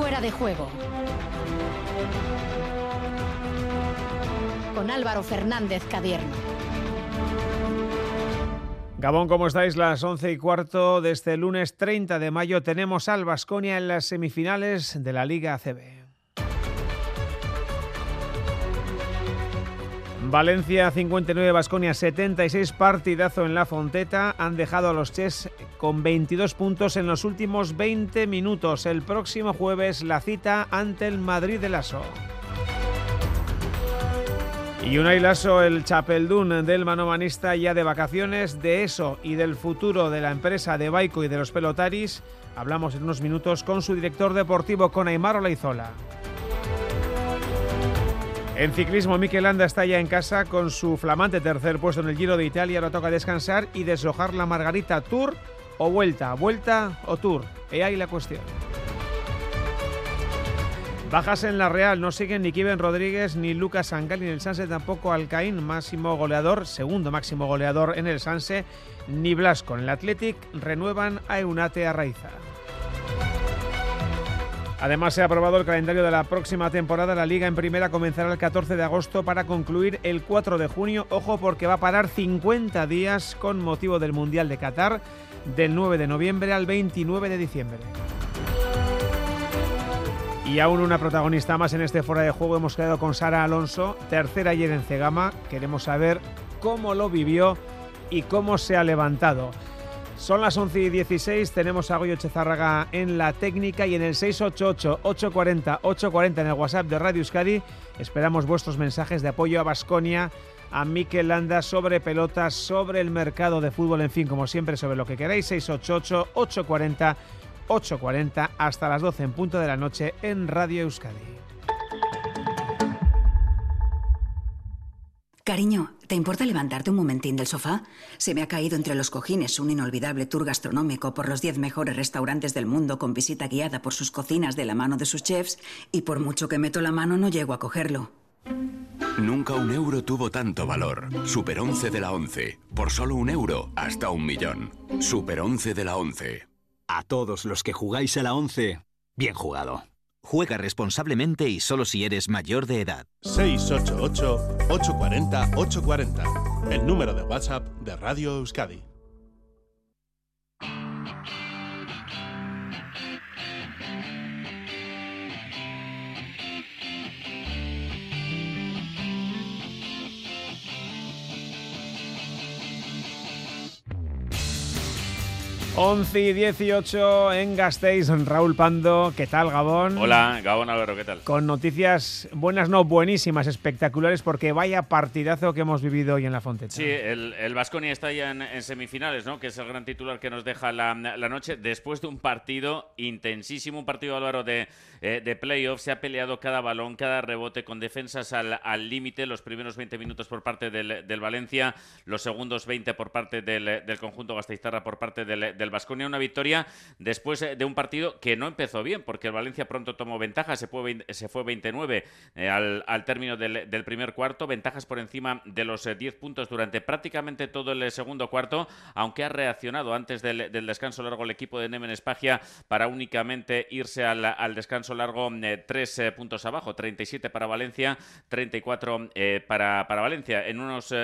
Fuera de juego. Con Álvaro Fernández Cadierno. Gabón, ¿cómo estáis? Las once y cuarto de este lunes 30 de mayo tenemos al Basconia en las semifinales de la Liga ACB. Valencia 59, Basconia 76, partidazo en la Fonteta. Han dejado a los Ches con 22 puntos en los últimos 20 minutos. El próximo jueves la cita ante el Madrid de Lasso. Y un Lasso, el chapeldún del manomanista ya de vacaciones, de eso y del futuro de la empresa de Baico y de los pelotaris, hablamos en unos minutos con su director deportivo, con Aymar Olaizola. En ciclismo, Mikel Landa está ya en casa con su flamante tercer puesto en el Giro de Italia. Ahora toca descansar y deshojar la Margarita Tour o Vuelta. Vuelta o Tour. He ahí la cuestión. Bajas en la Real, no siguen ni Kiven Rodríguez, ni Lucas Sangal, en el Sanse tampoco Alcaín, máximo goleador, segundo máximo goleador en el Sanse, ni Blasco. En el Athletic renuevan a Eunate Arraiza. Además, se ha aprobado el calendario de la próxima temporada. La Liga en Primera comenzará el 14 de agosto para concluir el 4 de junio. Ojo porque va a parar 50 días con motivo del Mundial de Qatar del 9 de noviembre al 29 de diciembre. Y aún una protagonista más en este fuera de juego. Hemos quedado con Sara Alonso, tercera ayer en Cegama. Queremos saber cómo lo vivió y cómo se ha levantado. Son las 11 y 16, tenemos a Goyo Chezárraga en la técnica y en el 688-840-840 en el WhatsApp de Radio Euskadi esperamos vuestros mensajes de apoyo a Basconia, a Mikel Landa sobre pelotas, sobre el mercado de fútbol, en fin, como siempre, sobre lo que queráis, 688-840-840 hasta las 12 en punto de la noche en Radio Euskadi. Cariño, ¿te importa levantarte un momentín del sofá? Se me ha caído entre los cojines un inolvidable tour gastronómico por los 10 mejores restaurantes del mundo con visita guiada por sus cocinas de la mano de sus chefs y por mucho que meto la mano no llego a cogerlo. Nunca un euro tuvo tanto valor. Super 11 de la 11. Por solo un euro, hasta un millón. Super 11 de la 11. A todos los que jugáis a la 11, bien jugado. Juega responsablemente y solo si eres mayor de edad. 688-840-840. El número de WhatsApp de Radio Euskadi. 11 y 18 en Gasteiz, Raúl Pando. ¿Qué tal, Gabón? Hola, Gabón Álvaro, ¿qué tal? Con noticias buenas, no buenísimas, espectaculares, porque vaya partidazo que hemos vivido hoy en la Fonteta. Sí, el Vasconia está ya en, semifinales, ¿no? Que es el gran titular que nos deja la, noche después de un partido intensísimo, un partido, Álvaro, de, eh, de playoff. Se ha peleado cada balón, cada rebote con defensas al límite. Los primeros 20 minutos por parte del, Valencia, los segundos 20 por parte del, del conjunto Gasteiztarra, por parte del del Vasconia una victoria después eh, de un partido que no empezó bien, porque el Valencia pronto tomó ventaja, se fue, se fue 29 eh, al, al, término del, primer cuarto, ventajas por encima de los 10 eh, puntos durante prácticamente todo el segundo cuarto, aunque ha reaccionado antes del, descanso largo el equipo de Nemen Espagia para únicamente irse al, descanso largo 3 puntos abajo, 37 para Valencia, 34 para, para Valencia, en unos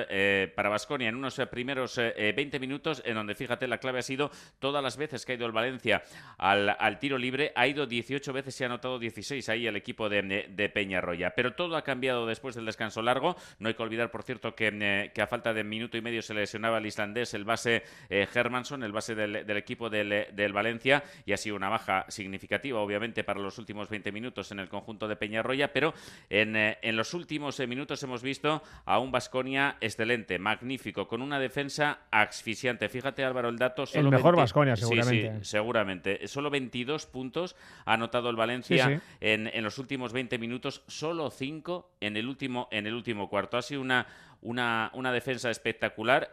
para Vasconia, en unos primeros 20 minutos, en donde fíjate la clave ha sido todas las veces que ha ido el Valencia al, tiro libre, ha ido 18 veces y ha anotado 16 ahí el equipo de, de Peñarroya. Pero todo ha cambiado después del descanso largo. No hay que olvidar, por cierto, que, eh, a falta de minuto y medio se lesionaba el islandés, el base eh, Hermansson, el base del, equipo del, Valencia, y ha sido una baja significativa, obviamente, para los últimos 20 minutos en el conjunto de Peñarroya, pero en, eh, en los últimos minutos hemos visto a un Vasconia excelente, magnífico, con una defensa asfixiante. Fíjate, Álvaro, el dato solo el mejor Vasconia, seguramente. Sí, seguramente. Solo 22 puntos ha anotado el Valencia En, en, los últimos 20 minutos, solo 5 en el último, en el último cuarto. Ha sido una, una, una defensa espectacular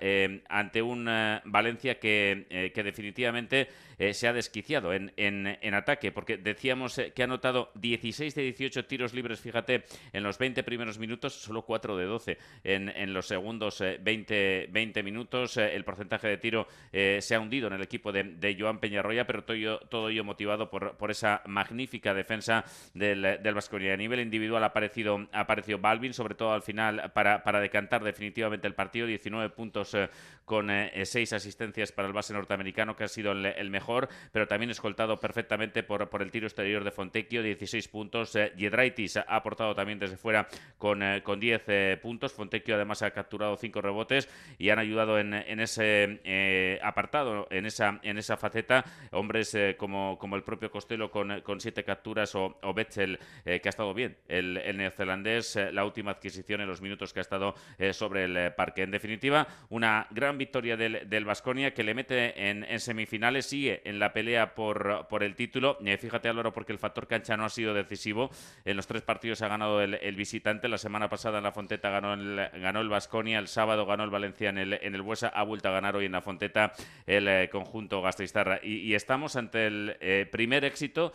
ante un Valencia que, que definitivamente se ha desquiciado en, en, ataque, porque decíamos que ha anotado 16 de 18 tiros libres, fíjate, en los 20 primeros minutos, solo 4 de 12 en, en los segundos 20, 20 minutos. el porcentaje de tiro se ha hundido en el equipo de, de Joan Peñarroya, pero todo ello, todo ello motivado por, por esa magnífica defensa del, del A nivel individual ha aparecido, ha aparecido Balvin, sobre todo al final, para, para decantar definitivamente el partido. 19 puntos eh, con 6 eh, asistencias para el base norteamericano, que ha sido el, mejor, pero también escoltado perfectamente por, por el tiro exterior de Fontecchio, 16 puntos. Eh, Giedraitis ha aportado también desde fuera con, con 10 puntos. Fontecchio además ha capturado 5 rebotes y han ayudado en, en ese apartado, en esa, en esa faceta, hombres como, como el propio Costello con, con siete capturas o, o Betzel, que ha estado bien. El, el neozelandés, la última adquisición en los minutos que ha estado sobre el parque. En definitiva, una gran victoria del Vasconia que le mete en, semifinales, sigue en la pelea por, por el título. Eh, fíjate, Álvaro, porque el factor cancha no ha sido decisivo. En los tres partidos ha ganado el, visitante. La semana pasada en la Fonteta ganó el, ganó el Vasconia, el sábado ganó el Valencia en el, en el Buesa, ha vuelto a ganar hoy en la Fonteta el eh, conjunto Gastristarra. Y, estamos ante el eh, primer éxito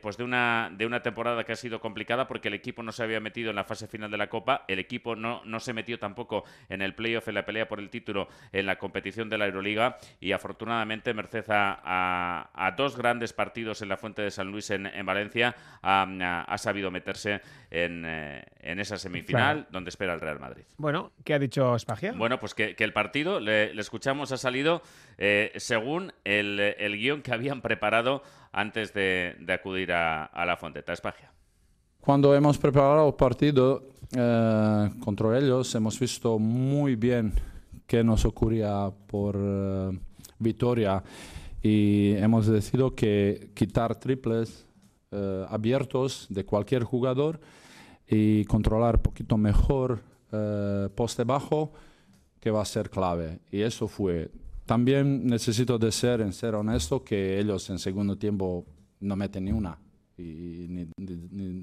pues de una, de una temporada que ha sido complicada porque el equipo no se había metido en la fase final de la Copa, el equipo no, no se metió tampoco en el playoff, en la pelea por el título en la competición de la Euroliga y afortunadamente merced a, dos grandes partidos en la Fuente de San Luis en, Valencia ha, sabido meterse en, eh, esa semifinal donde espera el Real Madrid. Bueno, ¿qué ha dicho Spagia? Bueno, pues que, el partido, le, escuchamos, ha salido eh, según el, guion que habían preparado antes de, acudir a, la Fonteta. Espagia. Cuando hemos preparado el partido eh, contra ellos, hemos visto muy bien que nos ocurría por uh, Vitoria y hemos decidido que quitar triples uh, abiertos de cualquier jugador y controlar un poquito mejor uh, poste bajo que va a ser clave. Y eso fue. También necesito de ser en ser honesto que ellos en segundo tiempo no meten ni una y ni,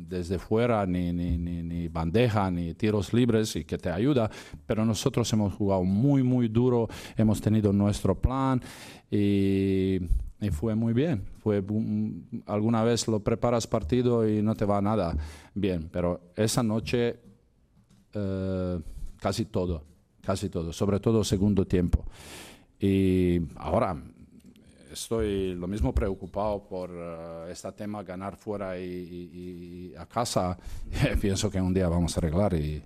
desde fuera, ni, ni, bandeja, ni tiros libres y que te ayuda, pero nosotros hemos jugado muy, muy duro, hemos tenido nuestro plan y, fue muy bien. Fue, alguna vez lo preparas partido y no te va nada bien, pero esa noche eh, casi todo, casi todo, sobre todo segundo tiempo. Y ahora estoy lo mismo preocupado por uh, este tema, ganar fuera y, a casa. Pienso que un día vamos a arreglar y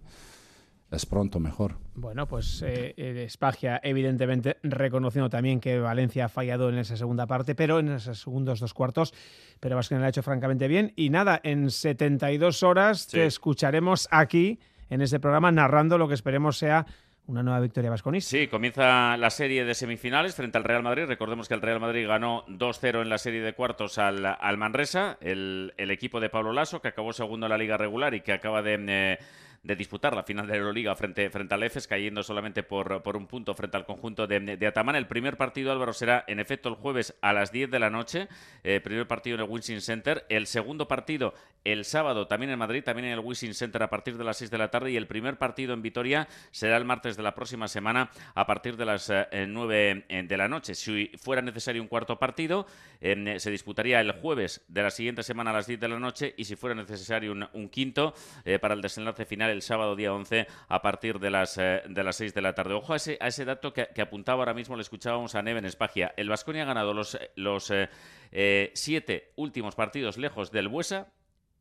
es pronto mejor. Bueno, pues eh, Spagia evidentemente reconociendo también que Valencia ha fallado en esa segunda parte, pero en esos segundos dos cuartos, pero Vasconia lo ha hecho francamente bien. Y nada, en 72 horas te escucharemos aquí en este programa narrando lo que esperemos sea una nueva victoria vasconista. Sí, comienza la serie de semifinales frente al Real Madrid. Recordemos que el Real Madrid ganó 2-0 en la serie de cuartos al, al Manresa, el, equipo de Pablo Lasso, que acabó segundo en la liga regular y que acaba de... Eh, de disputar la final de la Euroliga frente, frente al EFES, cayendo solamente por, por un punto frente al conjunto de, de, Ataman. El primer partido, Álvaro, será en efecto el jueves a las 10 de la noche. Eh, primer partido en el Winsing Center. El segundo partido el sábado también en Madrid, también en el Winsing Center a partir de las 6 de la tarde. Y el primer partido en Vitoria será el martes de la próxima semana a partir de las 9 eh, de la noche. Si fuera necesario un cuarto partido, se disputaría el jueves de la siguiente semana a las 10 de la noche. Y si fuera necesario un, quinto eh, para el desenlace final el sábado día 11 a partir de las, eh, de las 6 de la tarde. Ojo a ese, a ese dato que, apuntaba ahora mismo, le escuchábamos a Neven Espagia. El Vasconia ha ganado los, los eh, siete últimos partidos lejos del Buesa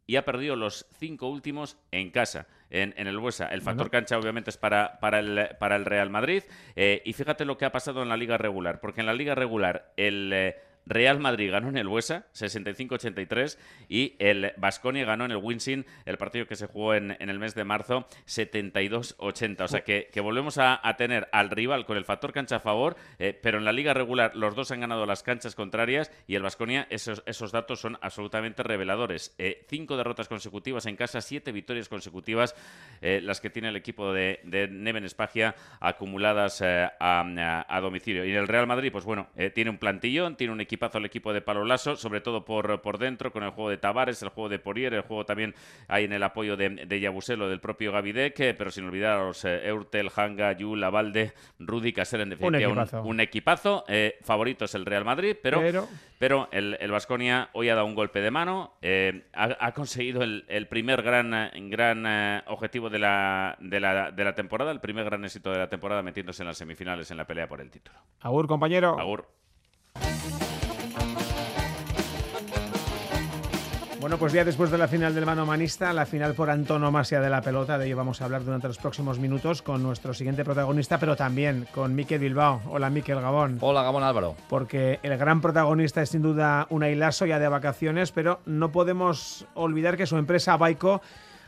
y ha perdido los cinco últimos en casa, en, el Buesa. El factor cancha obviamente es para, para, el, para el Real Madrid. Eh, y fíjate lo que ha pasado en la liga regular, porque en la liga regular el... Real Madrid ganó en el Huesa 65-83 y el Basconia ganó en el Winsing el partido que se jugó en, el mes de marzo 72-80. O sea que, volvemos a, tener al rival con el factor cancha a favor, eh, pero en la liga regular los dos han ganado las canchas contrarias y el Basconia, esos, datos son absolutamente reveladores. Eh, cinco derrotas consecutivas en casa, siete victorias consecutivas eh, las que tiene el equipo de, Neven Espagia acumuladas a, domicilio. Y el Real Madrid, pues bueno, tiene un plantillón, tiene un equipo equipazo el equipo de Palolaso, sobre todo por, por dentro, con el juego de Tavares, el juego de Porier, el juego también hay en el apoyo de, de Yabuselo, del propio Gavidec, pero sin olvidar a los eh, Eurtel, Hanga, Yul, Lavalde, Rudy, Caser, en definitiva, un equipazo. un, equipazo. Eh, favorito es el Real Madrid, pero, Pero- pero el Vasconia hoy ha dado un golpe de mano, eh, ha, ha conseguido el, el primer gran, gran eh, objetivo de la, de, la, de la temporada, el primer gran éxito de la temporada, metiéndose en las semifinales en la pelea por el título. Agur, compañero. Agur. Bueno, pues ya después de la final del mano manista, la final por antonomasia de la pelota, de ello vamos a hablar durante los próximos minutos con nuestro siguiente protagonista, pero también con Miquel Bilbao. Hola, Miquel Gabón. Hola, Gabón Álvaro. Porque el gran protagonista es sin duda una Lasso ya de vacaciones, pero no podemos olvidar que su empresa Baico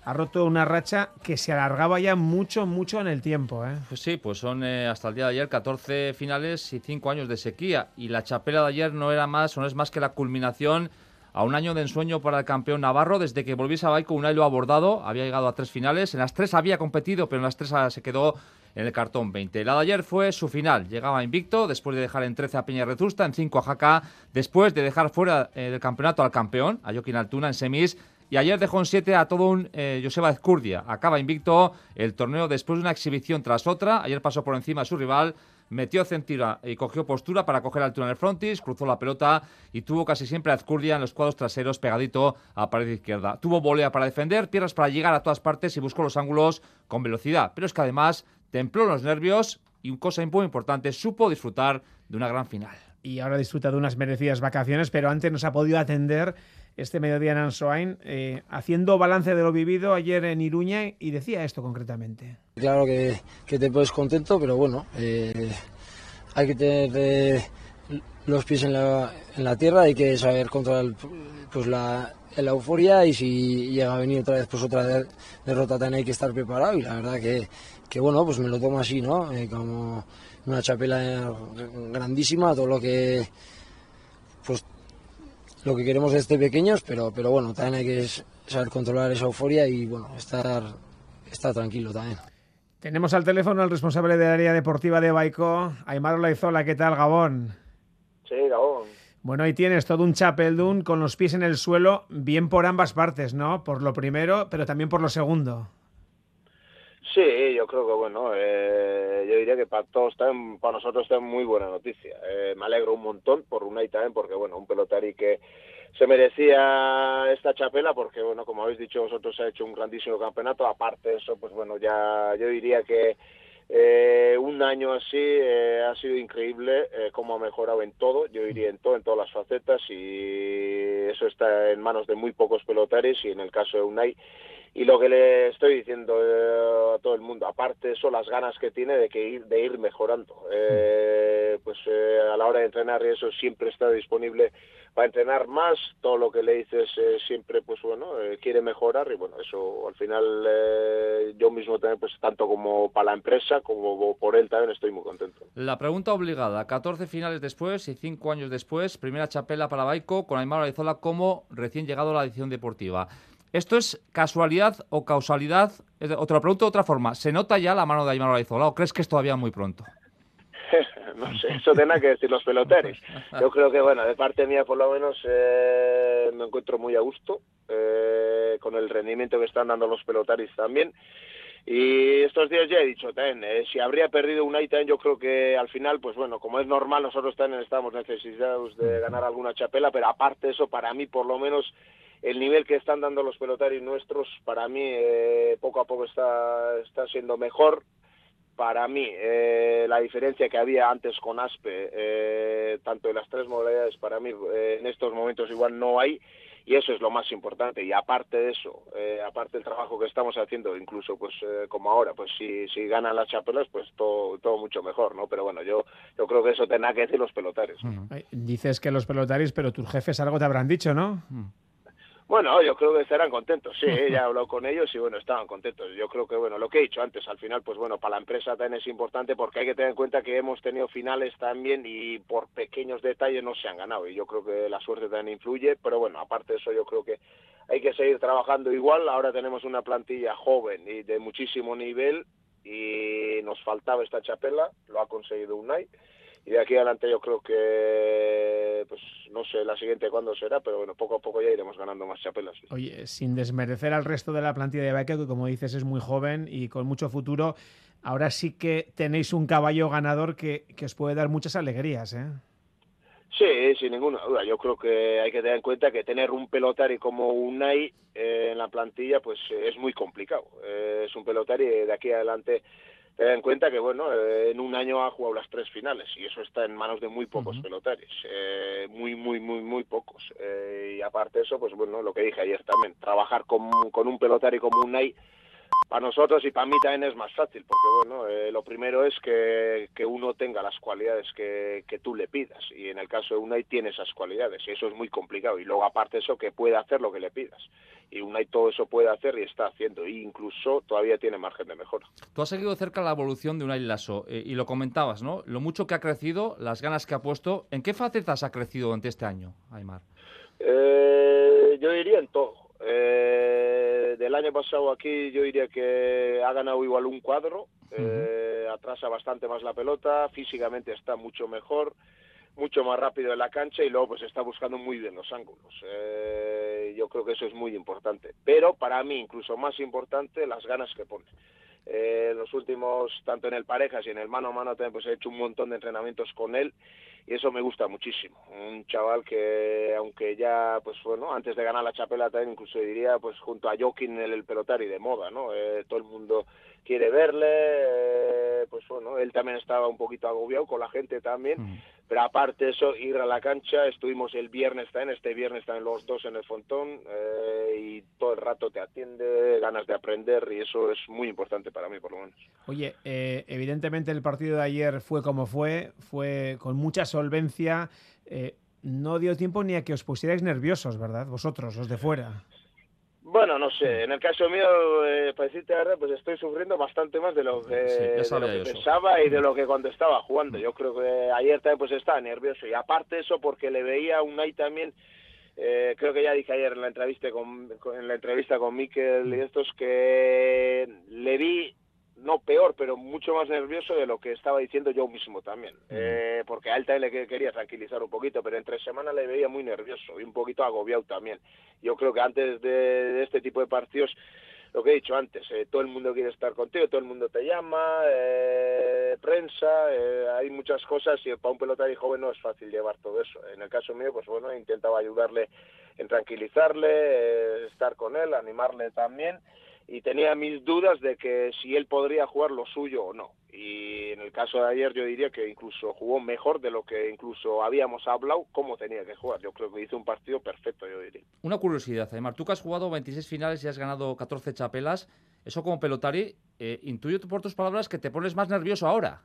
ha roto una racha que se alargaba ya mucho, mucho en el tiempo. ¿eh? Pues sí, pues son eh, hasta el día de ayer 14 finales y 5 años de sequía. Y la chapela de ayer no era más o no es más que la culminación a un año de ensueño para el campeón navarro. Desde que volviese a Baico, Unai lo ha abordado, había llegado a tres finales. En las tres había competido, pero en las tres se quedó en el cartón 20. La de ayer fue su final. Llegaba invicto después de dejar en 13 a Peña Rezusta, en 5 a Jaca, después de dejar fuera eh, del campeonato al campeón, a Joaquín Altuna en semis. Y ayer dejó en 7 a todo un eh, Joseba Ezcurdia. Acaba invicto el torneo después de una exhibición tras otra. Ayer pasó por encima de su rival, metió centura y cogió postura para coger altura en el frontis, cruzó la pelota y tuvo casi siempre a Ezcurdia en los cuadros traseros pegadito a pared izquierda. Tuvo volea para defender, piernas para llegar a todas partes y buscó los ángulos con velocidad. Pero es que además templó los nervios y, cosa muy importante, supo disfrutar de una gran final. Y ahora disfruta de unas merecidas vacaciones, pero antes nos ha podido atender este mediodía en Ansoain, eh, haciendo balance de lo vivido ayer en Iruña y decía esto concretamente. Claro que, que te puedes contento, pero bueno, eh, hay que tener eh, los pies en la, en la tierra, hay que saber controlar pues la, la euforia y si llega a venir otra vez pues otra de- derrota también hay que estar preparado y la verdad que, que bueno, pues me lo tomo así, ¿no? Eh, como una chapela grandísima, todo lo que lo que queremos desde pequeños, pero, pero bueno, también hay que saber controlar esa euforia y bueno, estar, estar tranquilo también. Tenemos al teléfono al responsable del área deportiva de Baico, Aymar Olaizola. ¿Qué tal, Gabón? Sí, Gabón. Bueno, ahí tienes todo un chapeldún con los pies en el suelo, bien por ambas partes, ¿no? Por lo primero, pero también por lo segundo. Sí, yo creo que bueno, eh, yo diría que para todos también, para nosotros está muy buena noticia. Eh, me alegro un montón por Unai también, porque bueno, un pelotari que se merecía esta chapela, porque bueno, como habéis dicho vosotros, ha hecho un grandísimo campeonato. Aparte de eso, pues bueno, ya yo diría que eh, un año así eh, ha sido increíble eh, cómo ha mejorado en todo, yo diría en todo, en todas las facetas y eso está en manos de muy pocos pelotaris y en el caso de Unai y lo que le estoy diciendo eh, a todo el mundo, aparte de eso, las ganas que tiene de que ir, de ir mejorando. Eh, pues eh, a la hora de entrenar y eso siempre está disponible para entrenar más, todo lo que le dices eh, siempre, pues bueno, eh, quiere mejorar y bueno, eso al final eh, yo mismo también, pues tanto como para la empresa como por él también estoy muy contento. La pregunta obligada, 14 finales después y 5 años después, primera chapela para Baico con Aymar Olaizola como recién llegado a la edición deportiva. ¿Esto es casualidad o causalidad? O te lo pregunto de otra forma, ¿se nota ya la mano de Aymar Olaizola o crees que es todavía muy pronto? no sé, eso tendrán que decir los peloteros. Yo creo que, bueno, de parte mía por lo menos eh, me encuentro muy a gusto eh, con el rendimiento que están dando los pelotaris también. Y estos días ya he dicho también, eh, si habría perdido un también yo creo que al final, pues bueno, como es normal, nosotros también estamos necesitados de ganar alguna chapela, pero aparte de eso, para mí por lo menos el nivel que están dando los pelotaris nuestros, para mí eh, poco a poco está, está siendo mejor para mí, eh, la diferencia que había antes con Aspe, eh, tanto en las tres modalidades, para mí eh, en estos momentos igual no hay, y eso es lo más importante. Y aparte de eso, eh, aparte del trabajo que estamos haciendo, incluso pues eh, como ahora, pues si, si ganan las chapelas, pues todo, todo mucho mejor, ¿no? Pero bueno, yo, yo creo que eso tendrá que decir los pelotares. Dices que los pelotaris, pero tus jefes algo te habrán dicho, ¿no? Bueno, yo creo que estarán contentos, sí, ya he hablado con ellos y bueno, estaban contentos. Yo creo que, bueno, lo que he dicho antes, al final, pues bueno, para la empresa también es importante porque hay que tener en cuenta que hemos tenido finales también y por pequeños detalles no se han ganado y yo creo que la suerte también influye, pero bueno, aparte de eso yo creo que hay que seguir trabajando igual. Ahora tenemos una plantilla joven y de muchísimo nivel y nos faltaba esta chapela, lo ha conseguido Unai y de aquí adelante yo creo que pues sé la siguiente cuándo será, pero bueno, poco a poco ya iremos ganando más chapelas. Oye, sin desmerecer al resto de la plantilla de Baker, que como dices es muy joven y con mucho futuro, ahora sí que tenéis un caballo ganador que, que os puede dar muchas alegrías, ¿eh? Sí, sin ninguna duda. Yo creo que hay que tener en cuenta que tener un pelotari como Unai eh, en la plantilla pues es muy complicado. Eh, es un pelotari de aquí adelante Ten en cuenta que, bueno, eh, en un año ha jugado las tres finales y eso está en manos de muy pocos pelotaris, eh, muy, muy, muy, muy pocos. Eh, y aparte de eso, pues bueno, lo que dije ayer también, trabajar con, con un pelotari como un Ney para nosotros y para mí también es más fácil, porque bueno, eh, lo primero es que, que uno tenga las cualidades que, que, tú le pidas, y en el caso de Unai tiene esas cualidades, y eso es muy complicado, y luego aparte eso que puede hacer lo que le pidas, y Unai todo eso puede hacer y está haciendo, e incluso todavía tiene margen de mejora. Tú has seguido cerca la evolución de Unai Lasso, eh, y lo comentabas, ¿no? Lo mucho que ha crecido, las ganas que ha puesto, ¿en qué facetas ha crecido durante este año, Aymar? Eh, yo diría en todo. Eh, del año pasado aquí yo diría que ha ganado igual un cuadro, eh, atrasa bastante más la pelota, físicamente está mucho mejor, mucho más rápido en la cancha y luego pues está buscando muy bien los ángulos. Eh, yo creo que eso es muy importante. Pero para mí incluso más importante las ganas que pone. Eh, los últimos, tanto en el parejas y en el mano a mano también pues he hecho un montón de entrenamientos con él y eso me gusta muchísimo. Un chaval que, aunque ya, pues bueno, antes de ganar la chapela también incluso diría, pues junto a Jokin el, el pelotari de moda, ¿no? Eh, todo el mundo quiere verle, eh, pues bueno, él también estaba un poquito agobiado con la gente también, mm. pero aparte de eso, ir a la cancha, estuvimos el viernes también, este viernes también los dos en el Fontón, eh, y todo el rato te atiende, ganas de aprender, y eso es muy importante para mí, por lo menos. Oye, eh, evidentemente el partido de ayer fue como fue, fue con mucha solvencia, eh, no dio tiempo ni a que os pusierais nerviosos, ¿verdad? Vosotros, los de fuera. Bueno, no sé, en el caso mío, eh, para decirte la verdad, pues estoy sufriendo bastante más de lo que, Sí, de lo que pensaba y de lo que cuando estaba jugando. Yo creo que ayer también pues estaba nervioso y aparte eso porque le veía a Unai también, eh, creo que ya dije ayer en la entrevista con, con- en la entrevista con Mikel y estos que le vi no peor, pero mucho más nervioso de lo que estaba diciendo yo mismo también. Eh, porque a él también le que- quería tranquilizar un poquito, pero entre semana le veía muy nervioso y un poquito agobiado también. Yo creo que antes de, de este tipo de partidos, lo que he dicho antes, eh, todo el mundo quiere estar contigo, todo el mundo te llama, eh, prensa, eh, hay muchas cosas y para un pelotari joven no es fácil llevar todo eso. En el caso mío, pues bueno, he intentado ayudarle en tranquilizarle, eh, estar con él, animarle también y tenía mis dudas de que si él podría jugar lo suyo o no. Y en el caso de ayer yo diría que incluso jugó mejor de lo que incluso habíamos hablado cómo tenía que jugar. Yo creo que hizo un partido perfecto, yo diría. Una curiosidad, Aymar, tú que has jugado 26 finales y has ganado 14 chapelas, eso como pelotari, eh, intuyo por tus palabras que te pones más nervioso ahora.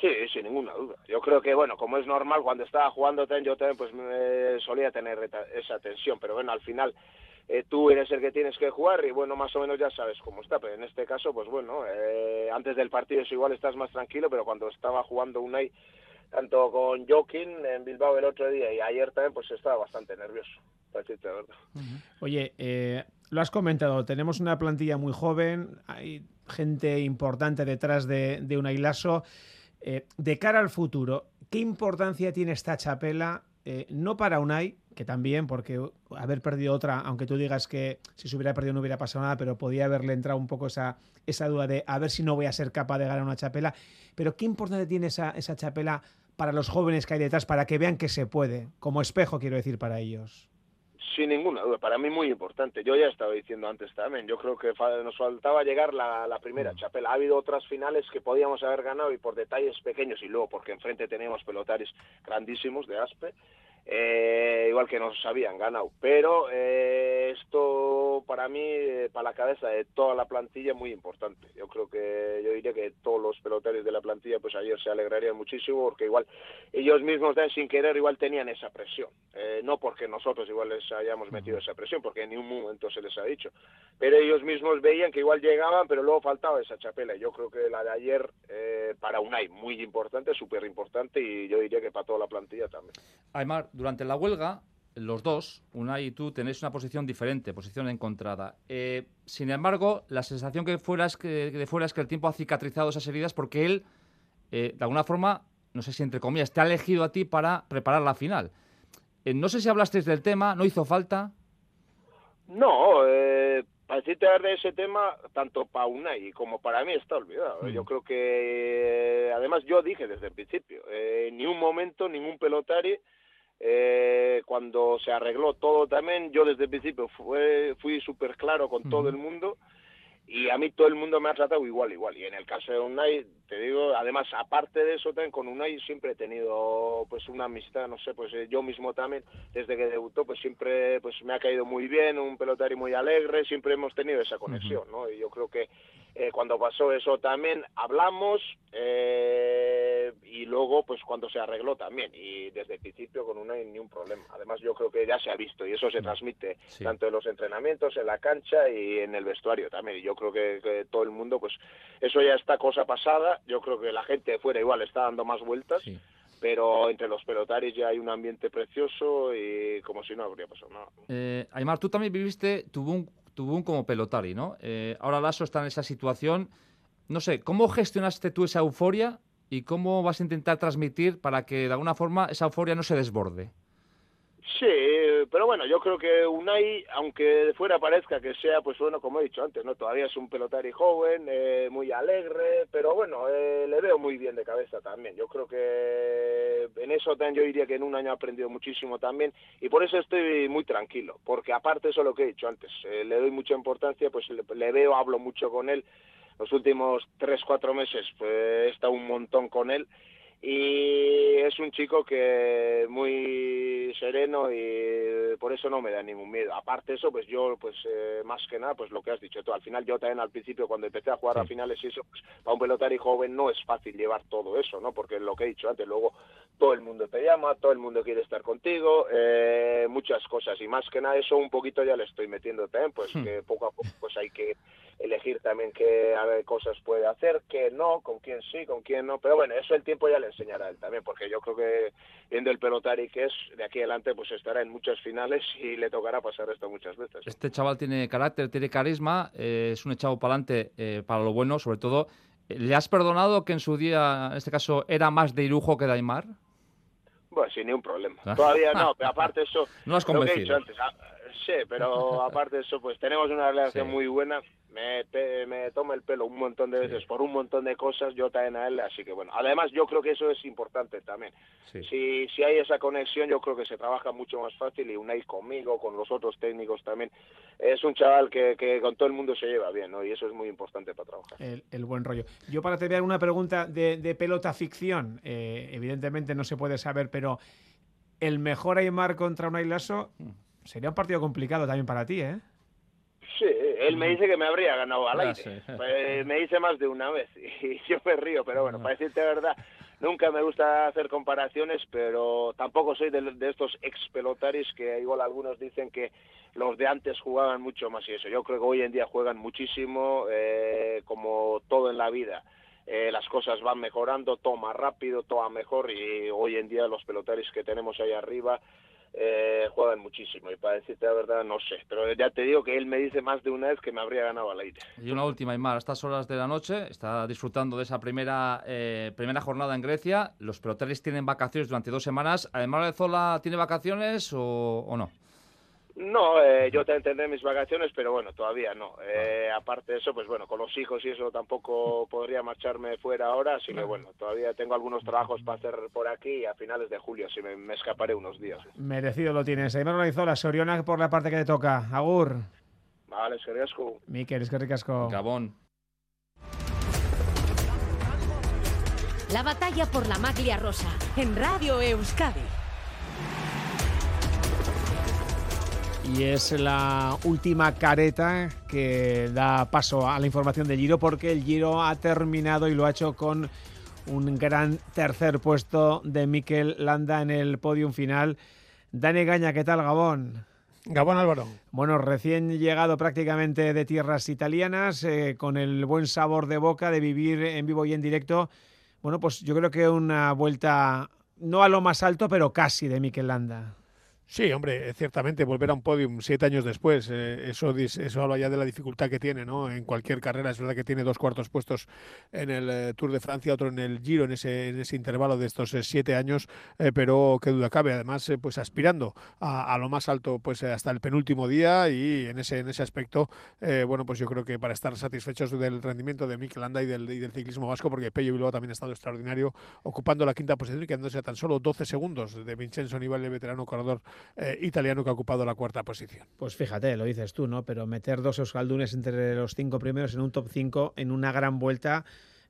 Sí, sin ninguna duda. Yo creo que, bueno, como es normal, cuando estaba jugando también, yo también pues me solía tener esa tensión, pero bueno, al final eh, tú eres el que tienes que jugar y bueno, más o menos ya sabes cómo está, pero en este caso, pues bueno, eh, antes del partido es igual estás más tranquilo, pero cuando estaba jugando Unai, tanto con Joaquín en Bilbao el otro día y ayer también, pues estaba bastante nervioso, para decirte verdad. Oye, eh, lo has comentado, tenemos una plantilla muy joven, hay gente importante detrás de, de un ailaso. Eh, de cara al futuro, ¿qué importancia tiene esta chapela? eh, no para Unai, que también, porque haber perdido otra, aunque tú digas que si se hubiera perdido no hubiera pasado nada, pero podía haberle entrado un poco esa, esa duda de a ver si no voy a ser capaz de ganar una chapela. Pero ¿qué importancia tiene esa, esa chapela para los jóvenes que hay detrás, para que vean que se puede? Como espejo, quiero decir, para ellos. Sin ninguna duda, para mí muy importante. Yo ya estaba diciendo antes también, yo creo que nos faltaba llegar la, la primera chapela. Ha habido otras finales que podíamos haber ganado y por detalles pequeños y luego porque enfrente teníamos pelotaris grandísimos de Aspe, eh, igual que nos habían ganado. Pero eh, esto para mí, eh, para la cabeza de toda la plantilla, muy importante. Yo creo que yo diría que todos los pelotaris de la plantilla pues ayer se alegrarían muchísimo porque igual ellos mismos también, sin querer igual tenían esa presión. Eh, no porque nosotros igual les hayamos metido esa presión, porque en ningún momento se les ha dicho. Pero ellos mismos veían que igual llegaban, pero luego faltaba esa chapela. Yo creo que la de ayer eh, para Unai muy importante, súper importante y yo diría que para toda la plantilla también. Aymar, durante la huelga, los dos, Unai y tú, tenéis una posición diferente, posición encontrada. Eh, sin embargo, la sensación que fuera es que, de fuera es que el tiempo ha cicatrizado esas heridas porque él, eh, de alguna forma, no sé si entre comillas, te ha elegido a ti para preparar la final. Eh, no sé si hablasteis del tema, ¿no hizo falta? No, eh, para decirte de ese tema, tanto para Unai como para mí está olvidado. Yo creo que, además, yo dije desde el principio, eh, ni un momento, ningún pelotari, eh, cuando se arregló todo también, yo desde el principio fue, fui súper claro con todo el mundo y a mí todo el mundo me ha tratado igual, igual. Y en el caso de Unai, te digo, además, aparte de eso, también con Unai siempre he tenido pues una amistad, no sé, pues eh, yo mismo también, desde que debutó, pues siempre pues me ha caído muy bien, un pelotario muy alegre, siempre hemos tenido esa conexión, ¿no? Y yo creo que eh, cuando pasó eso también hablamos eh, y luego pues cuando se arregló también y desde el principio con Unai ni un problema. Además yo creo que ya se ha visto y eso se transmite Sí. tanto en los entrenamientos, en la cancha y en el vestuario también. Y yo creo que, que todo el mundo, pues eso ya está cosa pasada. Yo creo que la gente de fuera igual está dando más vueltas, pero entre los pelotaris ya hay un ambiente precioso y como si no habría pasado nada. Eh, Aymar, tú también viviste Tubún, Tubún como pelotari, ¿no? Eh, ahora Lasso está en esa situación. No sé, ¿cómo gestionaste tú esa euforia y cómo vas a intentar transmitir para que de alguna forma esa euforia no se desborde? Sí, pero bueno, yo creo que Unai, aunque de fuera parezca que sea, pues bueno, como he dicho antes, no, todavía es un pelotari joven, eh, muy alegre, pero bueno, eh, le veo muy bien de cabeza también. Yo creo que en eso también yo diría que en un año ha aprendido muchísimo también y por eso estoy muy tranquilo, porque aparte eso lo que he dicho antes, eh, le doy mucha importancia, pues le, le veo, hablo mucho con él. Los últimos tres, cuatro meses pues, he estado un montón con él y es un chico que muy sereno y por eso no me da ningún miedo. Aparte de eso, pues yo, pues eh, más que nada, pues lo que has dicho tú. Al final yo también al principio cuando empecé a jugar a finales y eso, pues para un pelotari joven no es fácil llevar todo eso, ¿no? Porque lo que he dicho antes, luego todo el mundo te llama, todo el mundo quiere estar contigo, eh, muchas cosas y más que nada eso un poquito ya le estoy metiendo también, pues Hmm. que poco a poco pues hay que elegir también qué a ver, cosas puede hacer, qué no, con quién sí, con quién no, pero bueno, eso el tiempo ya le enseñará a él también, porque yo creo que viendo el pelotari que es, de aquí adelante pues estará en muchas finales y le tocará pasar esto muchas veces. Este chaval tiene carácter, tiene carisma, eh, es un echado para adelante para lo bueno, sobre todo. Eh, ¿Le has perdonado que en su día, en este caso, era más de Irujo que de Aymar? Bueno, sin ningún problema. Ah. Todavía no, pero aparte eso, No has lo que he convencido. dicho antes, sí, pero aparte de eso, pues tenemos una relación Sí. muy buena. Me, pe- me toma el pelo un montón de veces por un montón de cosas, yo también a él, así que bueno. Además, yo creo que eso es importante también. Si, si hay esa conexión, yo creo que se trabaja mucho más fácil y Unai conmigo, con los otros técnicos también. Es un chaval que, que con todo el mundo se lleva bien, ¿no? Y eso es muy importante para trabajar. El, el buen rollo. Yo para terminar una pregunta de, de pelota ficción, eh, evidentemente no se puede saber, pero el mejor Aymar contra un Lasso sería un partido complicado también para ti, ¿eh? Sí, él me dice que me habría ganado al aire. Pues, me dice más de una vez y yo me río, pero bueno, para decirte la verdad, nunca me gusta hacer comparaciones, pero tampoco soy de, de estos ex pelotaris que igual algunos dicen que los de antes jugaban mucho más y eso. Yo creo que hoy en día juegan muchísimo, eh, como todo en la vida. Eh, las cosas van mejorando, todo más rápido, todo mejor y hoy en día los pelotaris que tenemos ahí arriba eh, juegan muchísimo y para decirte la verdad no sé, pero ya te digo que él me dice más de una vez que me habría ganado al aire. Y una última, Aymar, a estas horas de la noche, está disfrutando de esa primera, eh, primera jornada en Grecia. Los pelotaris tienen vacaciones durante dos semanas. ¿Aymar de Zola tiene vacaciones o, o no? No, eh, yo te tendré mis vacaciones, pero bueno, todavía no. Eh, aparte de eso, pues bueno, con los hijos y eso tampoco podría marcharme fuera ahora, así que bueno, todavía tengo algunos trabajos para hacer por aquí y a finales de julio, si me, me escaparé unos días. Merecido lo tienes. Aymar Olaizola, Soriona por la parte que le toca. Agur. Vale, eskerrik Miquel, es que ricasco. Gabón. La batalla por la maglia rosa en Radio Euskadi. Y es la última careta que da paso a la información del Giro porque el Giro ha terminado y lo ha hecho con un gran tercer puesto de Mikel Landa en el podium final. Dani Gaña, ¿qué tal Gabón? Gabón Álvaro. Bueno, recién llegado prácticamente de tierras italianas, eh, con el buen sabor de boca de vivir en vivo y en directo. Bueno, pues yo creo que una vuelta, no a lo más alto, pero casi de Mikel Landa. Sí, hombre, ciertamente volver a un podium siete años después, eh, eso, eso habla ya de la dificultad que tiene, ¿no? En cualquier carrera es verdad que tiene dos cuartos puestos en el eh, Tour de Francia, otro en el Giro en ese, en ese intervalo de estos eh, siete años, pero qué duda cabe, además, pues aspirando a, lo más alto, pues hasta el penúltimo día y en ese, en ese aspecto, bueno, pues yo creo que para estar satisfechos del rendimiento de Mikel Landa y del, y del ciclismo vasco, porque Pello Bilbao también ha estado extraordinario, ocupando la quinta posición y quedándose a tan solo 12 segundos de Vincenzo Nibali, el veterano corredor eh, italiano que ha ocupado la cuarta posición. Pues fíjate, lo dices tú, ¿no? Pero meter dos Euskaldunes entre los cinco primeros en un top 5 en una gran vuelta,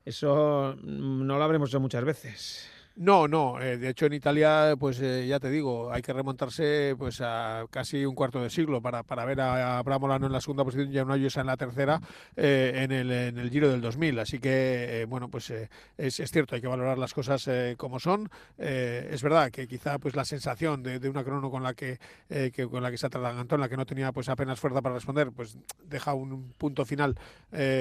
eso no lo habremos hecho muchas veces. No, no. Eh, de hecho, en Italia, pues eh, ya te digo, hay que remontarse pues a casi un cuarto de siglo para, para ver a, Abraham Molano en la segunda posición y a Unayusa en la tercera eh, en, el, en el Giro del 2000. Así que, bueno, pues es, es, cierto, hay que valorar las cosas como son. es verdad que quizá pues la sensación de, de una crono con la que, que, con la que se atragantó, en la que no tenía pues apenas fuerza para responder, pues deja un punto final,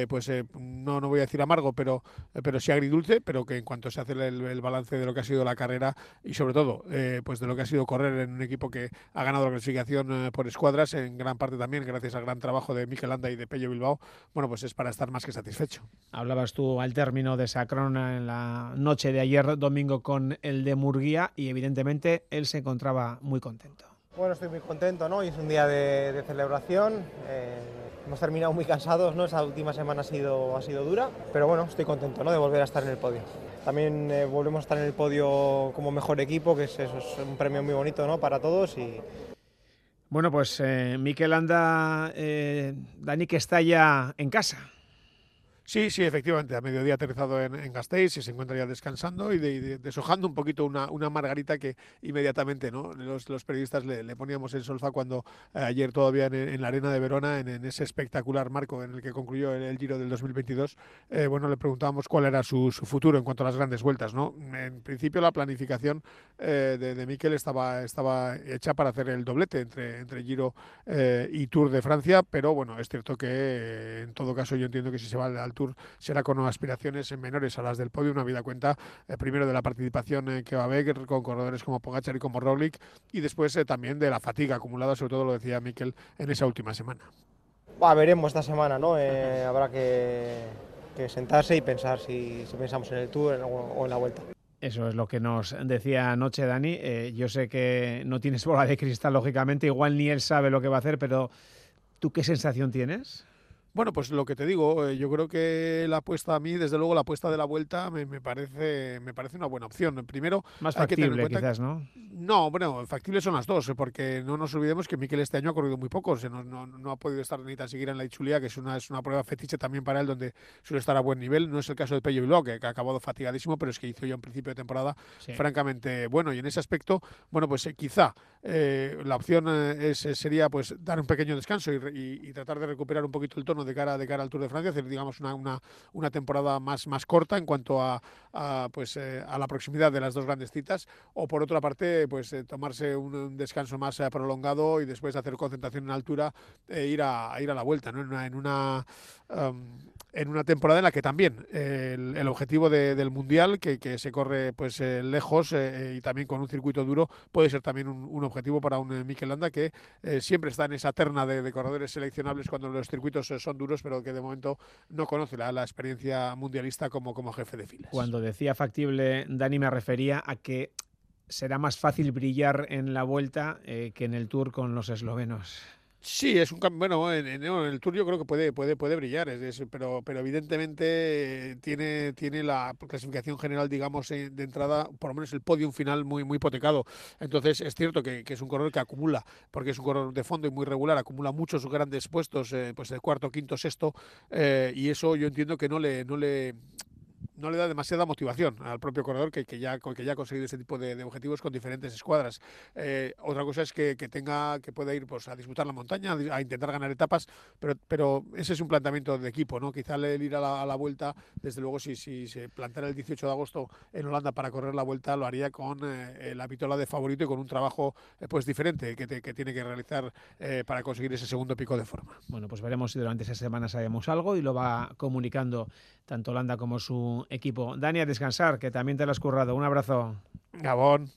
pues no, no voy a decir amargo, pero, pero sí agridulce, pero que en cuanto se hace el, el balance de lo que ha sido la carrera y sobre todo eh, pues de lo que ha sido correr en un equipo que ha ganado la clasificación eh, por escuadras, en gran parte también gracias al gran trabajo de Mikel Landa y de Pello Bilbao, bueno pues es para estar más que satisfecho. Hablabas tú al término de esa crona en la noche de ayer domingo con el de Murguía y evidentemente él se encontraba muy contento. Bueno, estoy muy contento, ¿no? es un día de, celebración. Eh, hemos terminado muy cansados, ¿no? Esa última semana ha sido, ha sido dura, pero bueno, estoy contento, ¿no? De volver a estar en el podio. También eh, volvemos a estar en el podio como mejor equipo, que es, un premio muy bonito, ¿no? Para todos y, bueno, pues eh, Miquel anda, eh, Dani, que está ya en casa. Sí, sí, efectivamente. A mediodía aterrizado en, en Gasteiz y se encuentra ya descansando y deshojando un poquito una, una, margarita que inmediatamente ¿no? los, los periodistas le, poníamos en solfa cuando eh, ayer todavía en, la arena de Verona, en, ese espectacular marco en el que concluyó el, Giro del 2022, eh, bueno, le preguntábamos cuál era su, futuro en cuanto a las grandes vueltas. ¿no? En principio la planificación eh, de, de Miquel estaba, estaba hecha para hacer el doblete entre, entre Giro y Tour de Francia, pero bueno, es cierto que en todo caso yo entiendo que si se va al Tour será con aspiraciones menores a las del podio, una vida cuenta eh, primero de la participación eh, que va a haber con corredores como Pogachar y como Roglic y después eh, también de la fatiga acumulada, sobre todo lo decía Miquel en esa última semana. veremos esta semana, ¿no? habrá que, sentarse y pensar si, pensamos en el Tour o en la Vuelta. Eso es lo que nos decía anoche Dani. yo sé que no tienes bola de cristal, lógicamente, igual ni él sabe lo que va a hacer, pero ¿tú qué sensación tienes? Bueno, pues lo que te digo, eh, yo creo que la apuesta a mí, desde luego la apuesta de la vuelta me, parece me parece una buena opción. Primero, más factible quizás, ¿no? No, bueno, factibles son las dos, eh, porque no nos olvidemos que Miquel este año ha corrido muy poco, no, no, ha podido estar ni tan siquiera en la Ichulia, que es una, es una prueba fetiche también para él, donde suele estar a buen nivel. No es el caso de Pello Bilbao, que, ha acabado fatigadísimo, pero es que hizo ya un principio de temporada francamente bueno. Y en ese aspecto, bueno, pues eh, quizá la opción es, sería pues dar un pequeño descanso y tratar de recuperar un poquito el tono de cara, de cara al Tour de Francia, hacer digamos una, una, temporada más, más corta en cuanto a, pues, eh, a la proximidad de las dos grandes citas, o por otra parte, pues eh, tomarse un, descanso más eh, prolongado y después hacer concentración en altura e ir a, ir a la vuelta, ¿no? En una, en una en una temporada en la que también el, objetivo del mundial que, que, se corre pues lejos y también con un circuito duro puede ser también un, objetivo para un Mikel Landa que siempre está en esa terna de, de, corredores seleccionables cuando los circuitos son duros pero que de momento no conoce la, la experiencia mundialista como, como jefe de filas. Cuando decía factible, Dani, me refería a que será más fácil brillar en la vuelta eh, que en el Tour con los eslovenos. Sí, es un bueno en, el Tour yo creo que puede puede puede brillar, es, pero pero evidentemente tiene tiene la clasificación general digamos eh, de entrada por lo menos el podium final muy muy hipotecado. Entonces es cierto que, es un corredor que acumula porque es un corredor de fondo y muy regular, acumula muchos grandes puestos, eh, pues de cuarto, quinto, sexto eh, y eso yo entiendo que no le no le no le da demasiada motivación al propio corredor que, que ya, que ya ha conseguido este tipo de, objetivos con diferentes escuadras. Eh, otra cosa es que, que, tenga, que pueda ir pues, a disputar la montaña, a intentar ganar etapas, pero, pero ese es un planteamiento de equipo, ¿no? Quizá el ir a la, vuelta, desde luego, si, si se plantara el 18 de agosto en Holanda para correr la vuelta, lo haría con eh, la pitola de favorito y con un trabajo eh, pues diferente que, que, tiene que realizar para conseguir ese segundo pico de forma. Bueno, pues veremos si durante esa semana sabemos algo y lo va comunicando tanto Holanda como su equipo. Dani, a descansar, que también te lo has currado. Un abrazo. Gabón.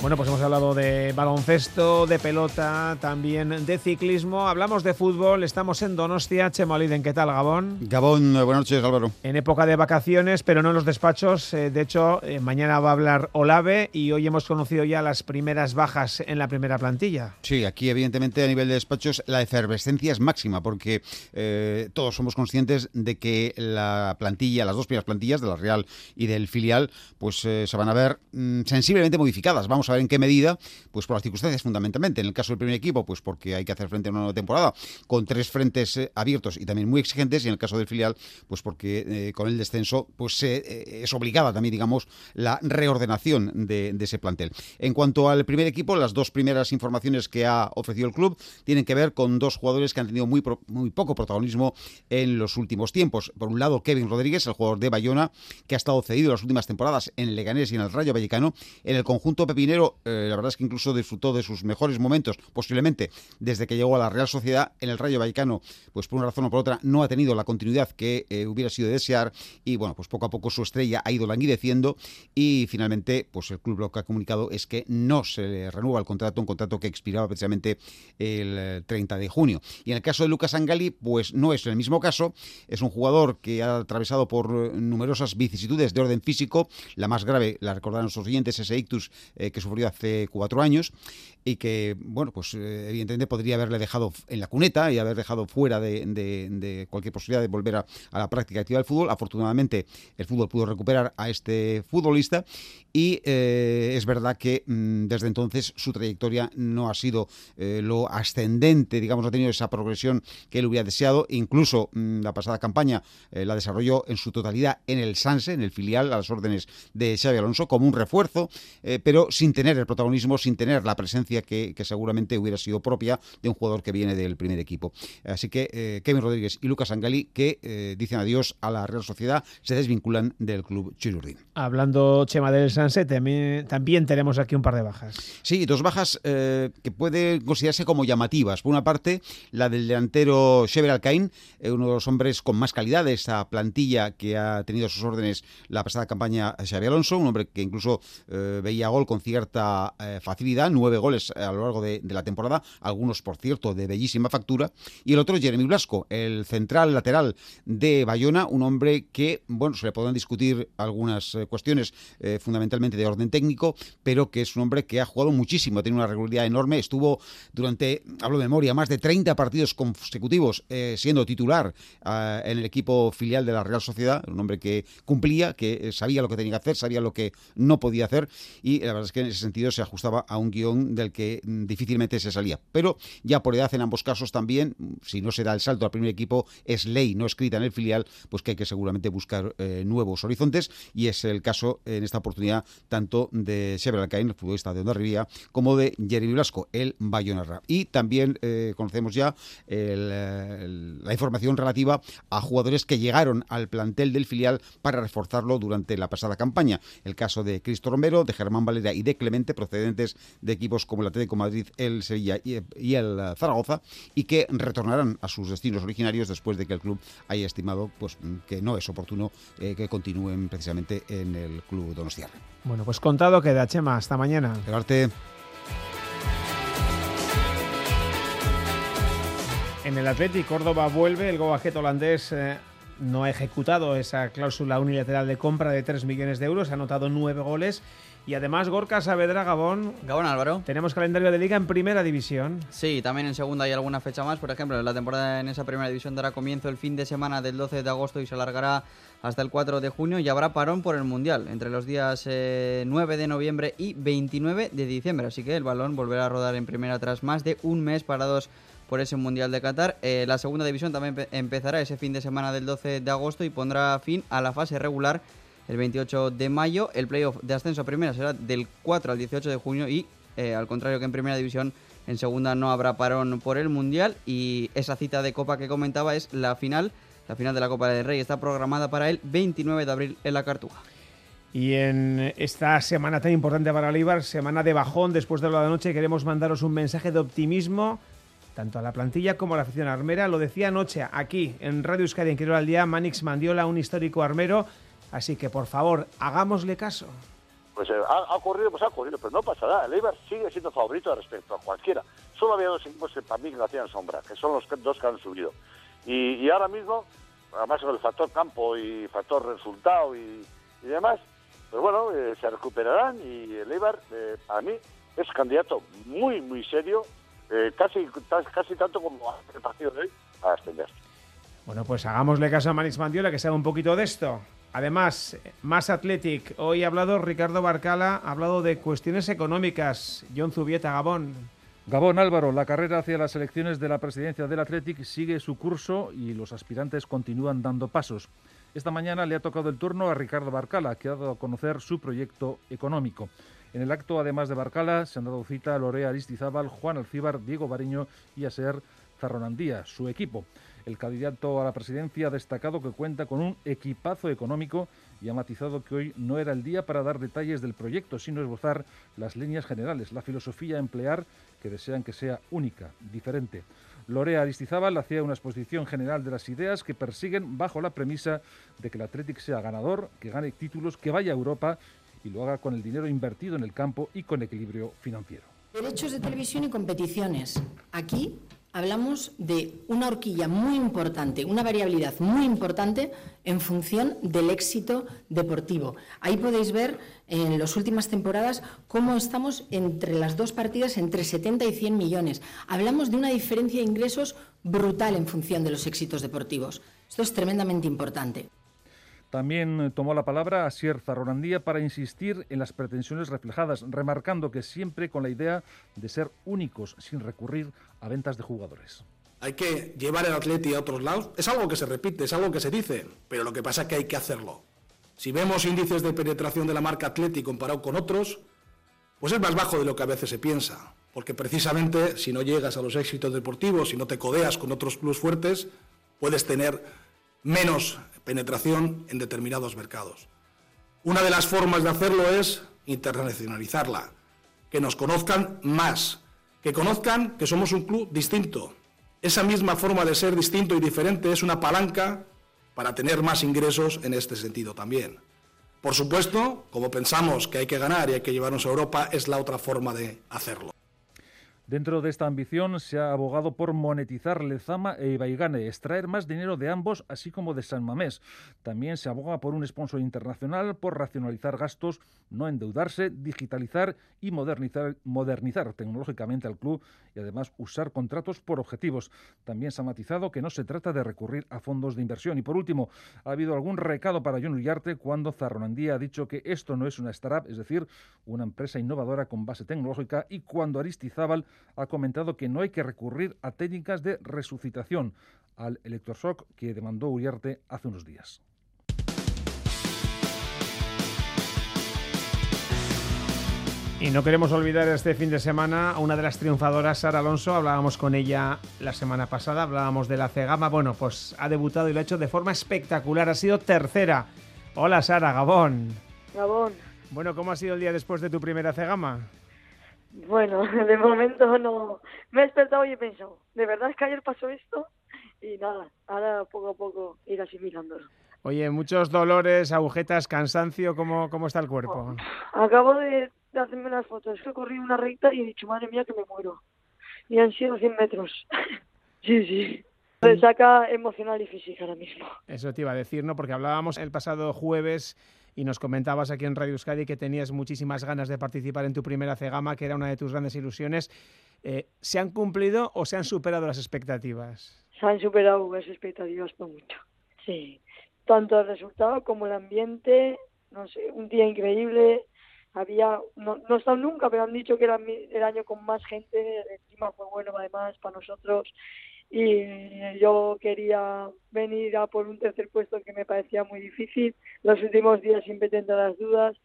Bueno, pues hemos hablado de baloncesto, de pelota, también de ciclismo. Hablamos de fútbol. Estamos en Donostia. Chemoliden, ¿qué tal, Gabón? Gabón, eh, buenas noches, Álvaro. En época de vacaciones, pero no en los despachos. Eh, de hecho, eh, mañana va a hablar Olave y hoy hemos conocido ya las primeras bajas en la primera plantilla. Sí, aquí evidentemente a nivel de despachos la efervescencia es máxima porque todos somos conscientes de que la plantilla, las dos primeras plantillas de la Real y del filial, pues se van a ver mm, sensiblemente modificadas. Vamos a ver en qué medida, pues por las circunstancias fundamentalmente. En el caso del primer equipo, pues porque hay que hacer frente a una nueva temporada con tres frentes eh, abiertos y también muy exigentes, y en el caso del filial, pues porque eh, con el descenso, pues eh, es obligada también, digamos, la reordenación de, ese plantel. En cuanto al primer equipo, las dos primeras informaciones que ha ofrecido el club tienen que ver con dos jugadores que han tenido muy, muy poco protagonismo en los últimos tiempos. Por un lado, Kevin Rodríguez, el jugador de Bayona, que ha estado cedido las últimas temporadas en el Leganés y en el Rayo Vallecano. En el conjunto pepinero eh, la verdad es que incluso disfrutó de sus mejores momentos, posiblemente desde que llegó a la Real Sociedad. En el Rayo Vallecano, pues por una razón o por otra, no ha tenido la continuidad que eh, hubiera sido de desear. Y bueno, pues poco a poco su estrella ha ido languideciendo. Y finalmente, pues el club lo que ha comunicado es que no se le renueva el contrato, un contrato que expiraba precisamente el 30 eh, de junio. Y en el caso de Lucas Angali, pues no es el mismo caso. Es un jugador que ha atravesado por numerosas vicisitudes de orden físico. La más grave, la recordaron nuestros oyentes, ese ictus que sufrió hace cuatro años y que, bueno, pues eh, evidentemente podría haberle dejado en la cuneta y haber dejado fuera de, cualquier posibilidad de volver a, la práctica activa del fútbol. Afortunadamente, el fútbol pudo recuperar a este futbolista y eh, es verdad que mm, desde entonces su trayectoria no ha sido eh, lo ascendente, digamos, no ha tenido esa progresión que él hubiera deseado. Incluso mm, la pasada campaña la desarrolló en su totalidad en el Sanse, en el filial, a las órdenes de Xavi Alonso, como un refuerzo, pero sin tener el protagonismo, sin tener la presencia que, seguramente hubiera sido propia de un jugador que viene del primer equipo. Así que eh, Kevin Rodríguez y Lucas Angali, que eh, dicen adiós a la Real Sociedad, se desvinculan del club Chirurdín. Hablando, Chema, del Sanse, también, también tenemos aquí un par de bajas. Sí, dos bajas eh, que pueden considerarse como llamativas. Por una parte, la del delantero Shever Alcaín, uno de los hombres con más calidad de esta plantilla que ha tenido a sus órdenes la pasada campaña Xavi Alonso, un hombre que incluso veía gol con cierta facilidad, nueve goles a lo largo de, la temporada, algunos, por cierto, de bellísima factura. Y el otro, Jeremy Blasco, el central lateral de Bayona, un hombre que, bueno, se le podrán discutir algunas eh, cuestiones eh, fundamentalmente de orden técnico, pero que es un hombre que ha jugado muchísimo, tiene una regularidad enorme, estuvo durante, hablo de memoria, más de 30 partidos consecutivos eh, siendo titular ah, en el equipo filial de la Real Sociedad, un hombre que cumplía, que sabía lo que tenía que hacer, sabía lo que no podía hacer y la verdad es que en ese sentido se ajustaba a un guion del que mm, difícilmente se salía. Pero ya por edad en ambos casos también, si no se da el salto al primer equipo, es ley no escrita en el filial, pues que hay que seguramente buscar eh, nuevos horizontes y es el caso en esta oportunidad tanto de Xavier Alcaín, el futbolista de Ondarribía, como de Jeremy Blasco, el Bayonarra. Y también eh, conocemos ya la información relativa a jugadores que llegaron al plantel del filial para reforzarlo durante la pasada campaña. El caso de Cristo Romero, de Germán Valera y de Clemente, procedentes de equipos como el Atlético Madrid, el Sevilla y el Zaragoza, y que retornarán a sus destinos originarios después de que el club haya estimado pues, que no es oportuno eh, que continúen precisamente en el club Donostiarra. Bueno, pues contado queda, Chema. Hasta mañana. Quedarte. En el Atlético Córdoba vuelve, el Gobajet holandés eh, no ha ejecutado esa cláusula unilateral de compra de 3 millones de euros, ha anotado 9 goles y además Gorka Saavedra, Gabón. Gabón Álvaro. Tenemos calendario de liga en primera división. Sí, también en segunda hay alguna fecha más. Por ejemplo, la temporada en esa primera división dará comienzo el fin de semana del 12 de agosto y se alargará hasta el 4 de junio y habrá parón por el Mundial entre los días 9 eh, de noviembre y 29 de diciembre. Así que el balón volverá a rodar en primera tras más de un mes parados por ese Mundial de Qatar. Eh, la segunda división también empezará ese fin de semana del 12 de agosto y pondrá fin a la fase regular el 28 de mayo. El playoff de ascenso a primera será del 4 al 18 de junio y, eh, al contrario que en primera división, en segunda no habrá parón por el Mundial y esa cita de Copa que comentaba es la final. La final de la Copa del Rey está programada para el 29 de abril en la Cartuja. Y en esta semana tan importante para Olivar, semana de bajón después de la noche, queremos mandaros un mensaje de optimismo tanto a la plantilla como a la afición armera. Lo decía anoche aquí en Radio Euskadi en Quiero al Día, Manix Mandiola, un histórico armero Así que por favor, hagámosle caso. pues eh, ha, ha, ocurrido, pues ha ocurrido, pero no pasa nada. El Eibar sigue siendo favorito respecto a cualquiera. Solo había dos equipos que para mí lo hacían sombra, que son los dos que han subido. Y, y ahora mismo, además con el factor campo y factor resultado y, y demás, pues bueno, eh, se recuperarán y el Eibar, eh, a mí, es candidato muy, muy serio, eh, casi, casi tanto como el partido de hoy, a ascender. Bueno, pues hagámosle caso a Manix Mandiola que sabe un poquito de esto. Además, más Athletic. Hoy ha hablado Ricardo Barcala, ha hablado de cuestiones económicas. John Zubieta, Gabón. Gabón Álvaro, la carrera hacia las elecciones de la presidencia del Athletic sigue su curso y los aspirantes continúan dando pasos. Esta mañana le ha tocado el turno a Ricardo Barcala, que ha dado a conocer su proyecto económico. En el acto, además de Barcala, se han dado cita a Lorea Aristizábal, Juan Alcíbar, Diego Bariño y a Ser Zarronandía, su equipo. El candidato a la presidencia ha destacado que cuenta con un equipazo económico y ha matizado que hoy no era el día para dar detalles del proyecto, sino esbozar las líneas generales, la filosofía a emplear que desean que sea única, diferente. Lorea Aristizábal hacía una exposición general de las ideas que persiguen bajo la premisa de que el Athletic sea ganador, que gane títulos, que vaya a Europa y lo haga con el dinero invertido en el campo y con equilibrio financiero. Derechos de televisión y competiciones. Aquí hablamos de una horquilla muy importante, una variabilidad muy importante en función del éxito deportivo. Ahí podéis ver en las últimas temporadas cómo estamos entre las dos partidas entre 70 y 100 millones. Hablamos de una diferencia de ingresos brutal en función de los éxitos deportivos. Esto es tremendamente importante. También tomó la palabra Asier Zarronandía para insistir en las pretensiones reflejadas, remarcando que siempre con la idea de ser únicos, sin recurrir a ventas de jugadores. Hay que llevar el Atleti a otros lados. Es algo que se repite, es algo que se dice, pero lo que pasa es que hay que hacerlo. Si vemos índices de penetración de la marca Atleti comparado con otros, pues es más bajo de lo que a veces se piensa. Porque precisamente si no llegas a los éxitos deportivos, si no te codeas con otros plus fuertes, puedes tener menos penetración en determinados mercados. Una de las formas de hacerlo es internacionalizarla, que nos conozcan más, que conozcan que somos un club distinto. Esa misma forma de ser distinto y diferente es una palanca para tener más ingresos en este sentido también. Por supuesto, como pensamos que hay que ganar y hay que llevarnos a Europa, es la otra forma de hacerlo. Dentro de esta ambición se ha abogado por monetizar Lezama e Ibaigane, extraer más dinero de ambos, así como de San Mamés. También se aboga por un sponsor internacional, por racionalizar gastos, no endeudarse, digitalizar y modernizar, modernizar tecnológicamente al club y además usar contratos por objetivos. También se ha matizado que no se trata de recurrir a fondos de inversión. Y por último, ha habido algún recado para John Ullarte cuando Zarronandía ha dicho que esto no es una startup, es decir, una empresa innovadora con base tecnológica, y cuando Aristizábal ha comentado que no hay que recurrir a técnicas de resucitación al electroshock que demandó Uriarte hace unos días. Y no queremos olvidar este fin de semana a una de las triunfadoras, Sara Alonso. Hablábamos con ella la semana pasada, hablábamos de la Cegama. Bueno, pues ha debutado y lo ha hecho de forma espectacular. Ha sido tercera. Hola, Sara, Gabón. Gabón. Bueno, ¿cómo ha sido el día después de tu primera Cegama? Bueno, de momento no. Me he despertado y he pensado, ¿de verdad es que ayer pasó esto? Y nada, ahora poco a poco ir asimilándolo. Oye, muchos dolores, agujetas, cansancio, ¿cómo, cómo está el cuerpo? Acabo de, de hacerme unas fotos, que he corrido una recta y he dicho, madre mía, que me muero. Y han sido 100 metros. sí, sí. Me saca emocional y física ahora mismo. Eso te iba a decir, ¿no? Porque hablábamos el pasado jueves y nos comentabas aquí en Radio Euskadi que tenías muchísimas ganas de participar en tu primera Cegama, que era una de tus grandes ilusiones. Eh, ¿Se han cumplido o se han superado las expectativas? Se han superado las expectativas por mucho. Sí, tanto el resultado como el ambiente, no sé, un día increíble. Había, no, no he estado nunca, pero han dicho que era el año con más gente. El clima fue bueno además para nosotros y yo quería venir a por un tercer puesto que me parecía muy difícil. Los últimos días siempre tendré las dudas.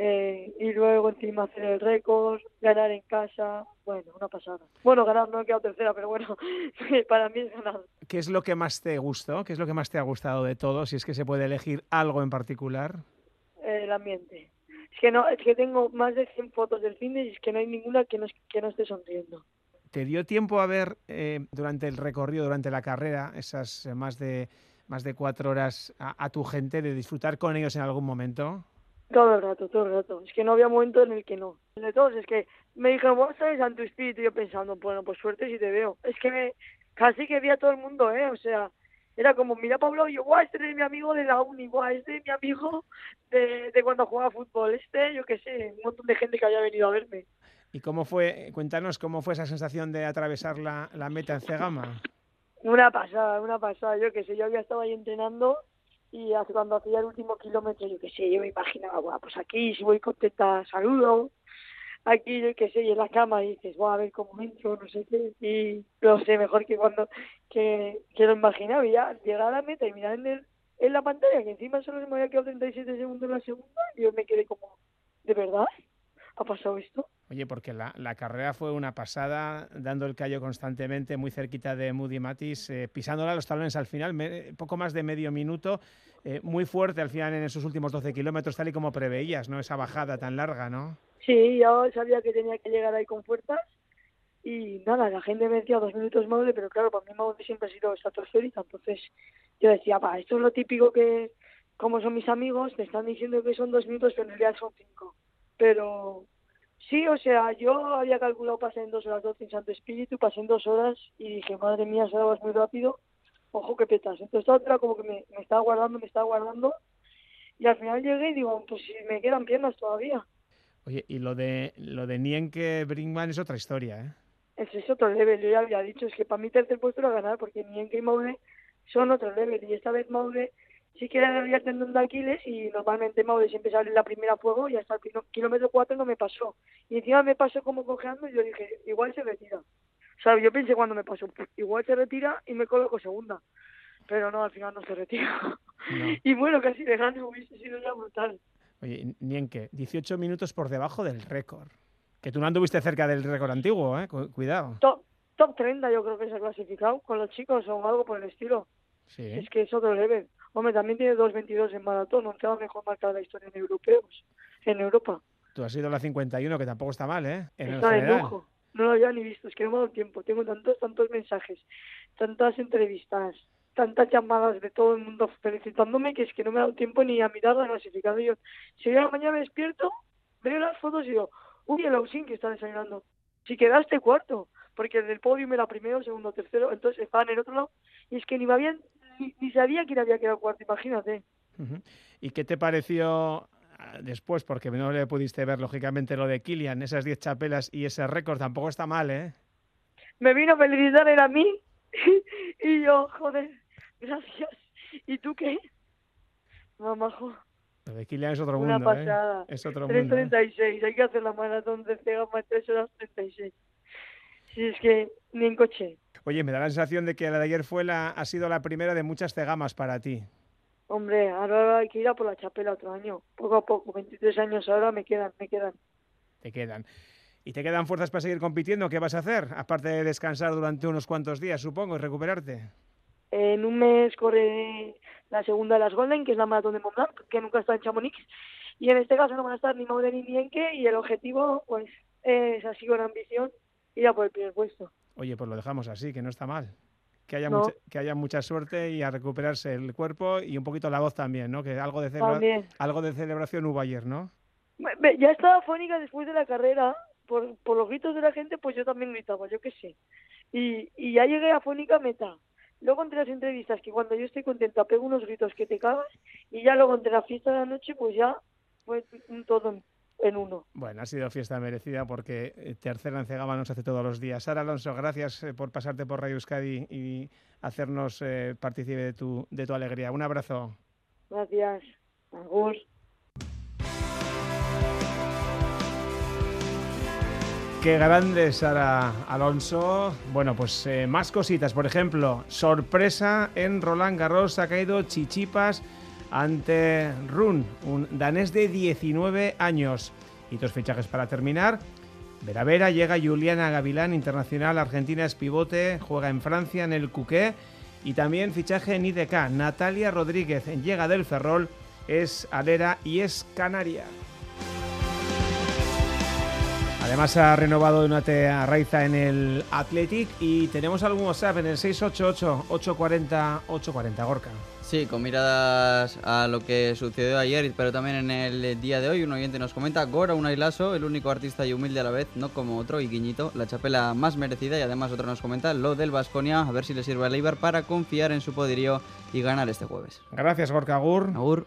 Eh, y luego encima hacer el récord, ganar en casa, bueno, una pasada. Bueno, ganar no he quedado tercera, pero bueno, para mí es ganar. ¿Qué es lo que más te gustó? ¿Qué es lo que más te ha gustado de todo? Si es que se puede elegir algo en particular. El ambiente. Es que no, es que tengo más de 100 fotos del cine y es que no hay ninguna que no, que no esté sonriendo. ¿Te dio tiempo a ver eh, durante el recorrido, durante la carrera, esas eh, más de más de cuatro horas a, tu gente, de disfrutar con ellos en algún momento? Todo el rato, todo el rato. Es que no había momento en el que no. De todos, es que me dijeron, vos sabes Santo Espíritu, yo pensando, bueno, pues suerte si te veo. Es que me, casi que vi a todo el mundo, ¿eh? O sea, era como, mira Pablo, y yo, guau, este es mi amigo de la uni, guau, este es mi amigo de, de cuando jugaba fútbol, este, yo qué sé, un montón de gente que había venido a verme. ¿Y cómo fue, cuéntanos cómo fue esa sensación de atravesar la, meta en Cegama? Una pasada, una pasada, yo qué sé, yo había estado ahí entrenando y cuando hacía el último kilómetro, yo qué sé, yo me imaginaba, guau, pues aquí si voy contenta, saludo, aquí yo qué sé, y en la cama y dices, guau, a ver cómo entro, no sé qué, y no sé, mejor que cuando, que, que lo imaginaba y ya llegar a la meta y mirar en, en la pantalla, que encima solo se me había quedado 37 segundos en la segunda, y yo me quedé como, ¿de verdad? ¿Ha pasado esto? Oye, porque la, la, carrera fue una pasada, dando el callo constantemente, muy cerquita de Moody Matis, eh, pisándola los talones al final, me, poco más de medio minuto, eh, muy fuerte al final en esos últimos 12 kilómetros, tal y como preveías, ¿no? Esa bajada tan larga, ¿no? Sí, yo sabía que tenía que llegar ahí con fuerzas y nada, la gente me decía dos minutos Maude, pero claro, para mí Maude siempre ha sido estratosférica, entonces yo decía, va, esto es lo típico que, como son mis amigos, me están diciendo que son dos minutos, pero en realidad son cinco. Pero Sí, o sea, yo había calculado pasé en dos horas doce en Santo Espíritu, pasé en dos horas y dije, madre mía, se vas muy rápido, ojo que petas. Entonces la otra como que me, me estaba guardando, me estaba guardando y al final llegué y digo, pues si me quedan piernas todavía. Oye, y lo de lo de Nienke Brinkman es otra historia, ¿eh? Ese es otro level, yo ya había dicho, es que para mí tercer puesto era ganar, porque Nienke y Maude son otro level, y esta vez Maude sí que era el tendón de Aquiles y normalmente Maude siempre sale la primera a fuego y hasta el kilómetro 4 no me pasó. Y encima me pasó como cojeando y yo dije, igual se retira. O sea, yo pensé cuando me pasó, igual se retira y me coloco segunda. Pero no, al final no se retira. No. y bueno, casi de gane hubiese sido ya brutal. Oye, Nienke, 18 minutos por debajo del récord. Que tú no anduviste cerca del récord antiguo, ¿eh? Cuidado. Top, top 30 yo creo que se ha clasificado con los chicos o algo por el estilo. Sí. Es que es otro level. Hombre, también tiene 2.22 en maratón, la mejor marca de la historia en europeos, en Europa. Tú has sido la 51, que tampoco está mal, ¿eh? En está el de lujo. No lo había ni visto, es que no me ha dado tiempo. Tengo tantos, tantos mensajes, tantas entrevistas, tantas llamadas de todo el mundo felicitándome que es que no me ha dado tiempo ni a mirar la clasificación. Si yo a la mañana me despierto, veo las fotos y digo, uy, el Ausin que está desayunando. Si quedaste cuarto, porque el podio era primero, segundo, tercero, entonces estaban en otro lado, y es que ni me habían ni, ni, sabía quién había quedado cuarto, imagínate. Uh -huh. ¿Y qué te pareció después? Porque no le pudiste ver, lógicamente, lo de Kilian, esas 10 chapelas y ese récord tampoco está mal, ¿eh? Me vino a felicitar él a mí y yo, joder, gracias. ¿Y tú qué? Mamajo. Lo de Kilian es otro Una mundo, pasada. ¿eh? Es otro 3.36, mundo. hay que hacer la maratón de Cegama 3 horas 36. Si es que ni en coche. Oye, me da la sensación de que la de ayer fue la, ha sido la primera de muchas cegamas para ti. Hombre, ahora hay que ir a por la chapela otro año. Poco a poco, 23 años ahora me quedan, me quedan. Te quedan. ¿Y te quedan fuerzas para seguir compitiendo? ¿Qué vas a hacer? Aparte de descansar durante unos cuantos días, supongo, y recuperarte. En un mes corre la segunda de las Golden, que es la maratón de Mont Blanc, que nunca está en Chamonix. Y en este caso no van a estar ni Maude ni Nienke, y el objetivo, pues, es así con ambición, ir a por el primer puesto. Oye, pues lo dejamos así, que no está mal. Que haya, No. mucha, que haya mucha suerte y a recuperarse el cuerpo y un poquito la voz también, ¿no? Que algo de, celebra- algo de celebración hubo ayer, ¿no? Ya estaba fónica después de la carrera, por, por los gritos de la gente, pues yo también gritaba, yo qué sé. Y, y ya llegué a fónica meta. Luego entre las entrevistas, que cuando yo estoy contenta pego unos gritos que te cagas, y ya luego entre la fiesta de la noche, pues ya fue un todo en, uno. Bueno, ha sido fiesta merecida porque eh, tercera en Cegama no se hace todos los días. Sara Alonso, gracias eh, por pasarte por Radio Euskadi y hacernos eh, partícipe de tu, de tu alegría. Un abrazo. Gracias. Agur. Qué grande Sara Alonso. Bueno, pues eh, más cositas. Por ejemplo, sorpresa en Roland Garros. Ha caído Chichipas ante Run, un danés de 19 años. Y dos fichajes para terminar. Vera Vera llega Juliana Gavilán, internacional argentina, es pivote, juega en Francia en el Cuqué. Y también fichaje en IDK. Natalia Rodríguez llega del Ferrol, es alera y es canaria. Además ha renovado Donate Arraiza en el Athletic y tenemos algún WhatsApp en el 688-840-840, Gorka. Sí, con miradas a lo que sucedió ayer, pero también en el día de hoy, un oyente nos comenta, Gora Unailaso, el único artista y humilde a la vez, no como otro, y Guiñito, la chapela más merecida, y además otro nos comenta lo del Vasconia, a ver si le sirve a Leibar para confiar en su poderío y ganar este jueves. Gracias, Gorka Agur. Agur.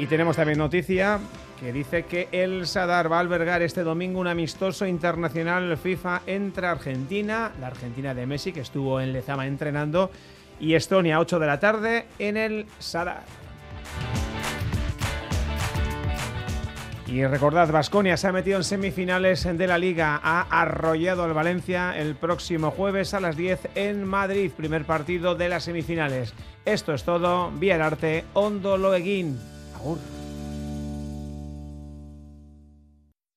Y tenemos también noticia que dice que el Sadar va a albergar este domingo un amistoso internacional FIFA entre Argentina, la Argentina de Messi, que estuvo en Lezama entrenando, y Estonia, a 8 de la tarde, en el Sadar. Y recordad, Vasconia se ha metido en semifinales de la Liga, ha arrollado al Valencia el próximo jueves a las 10 en Madrid, primer partido de las semifinales. Esto es todo, vía el arte, Ondo Loeguín. Agur.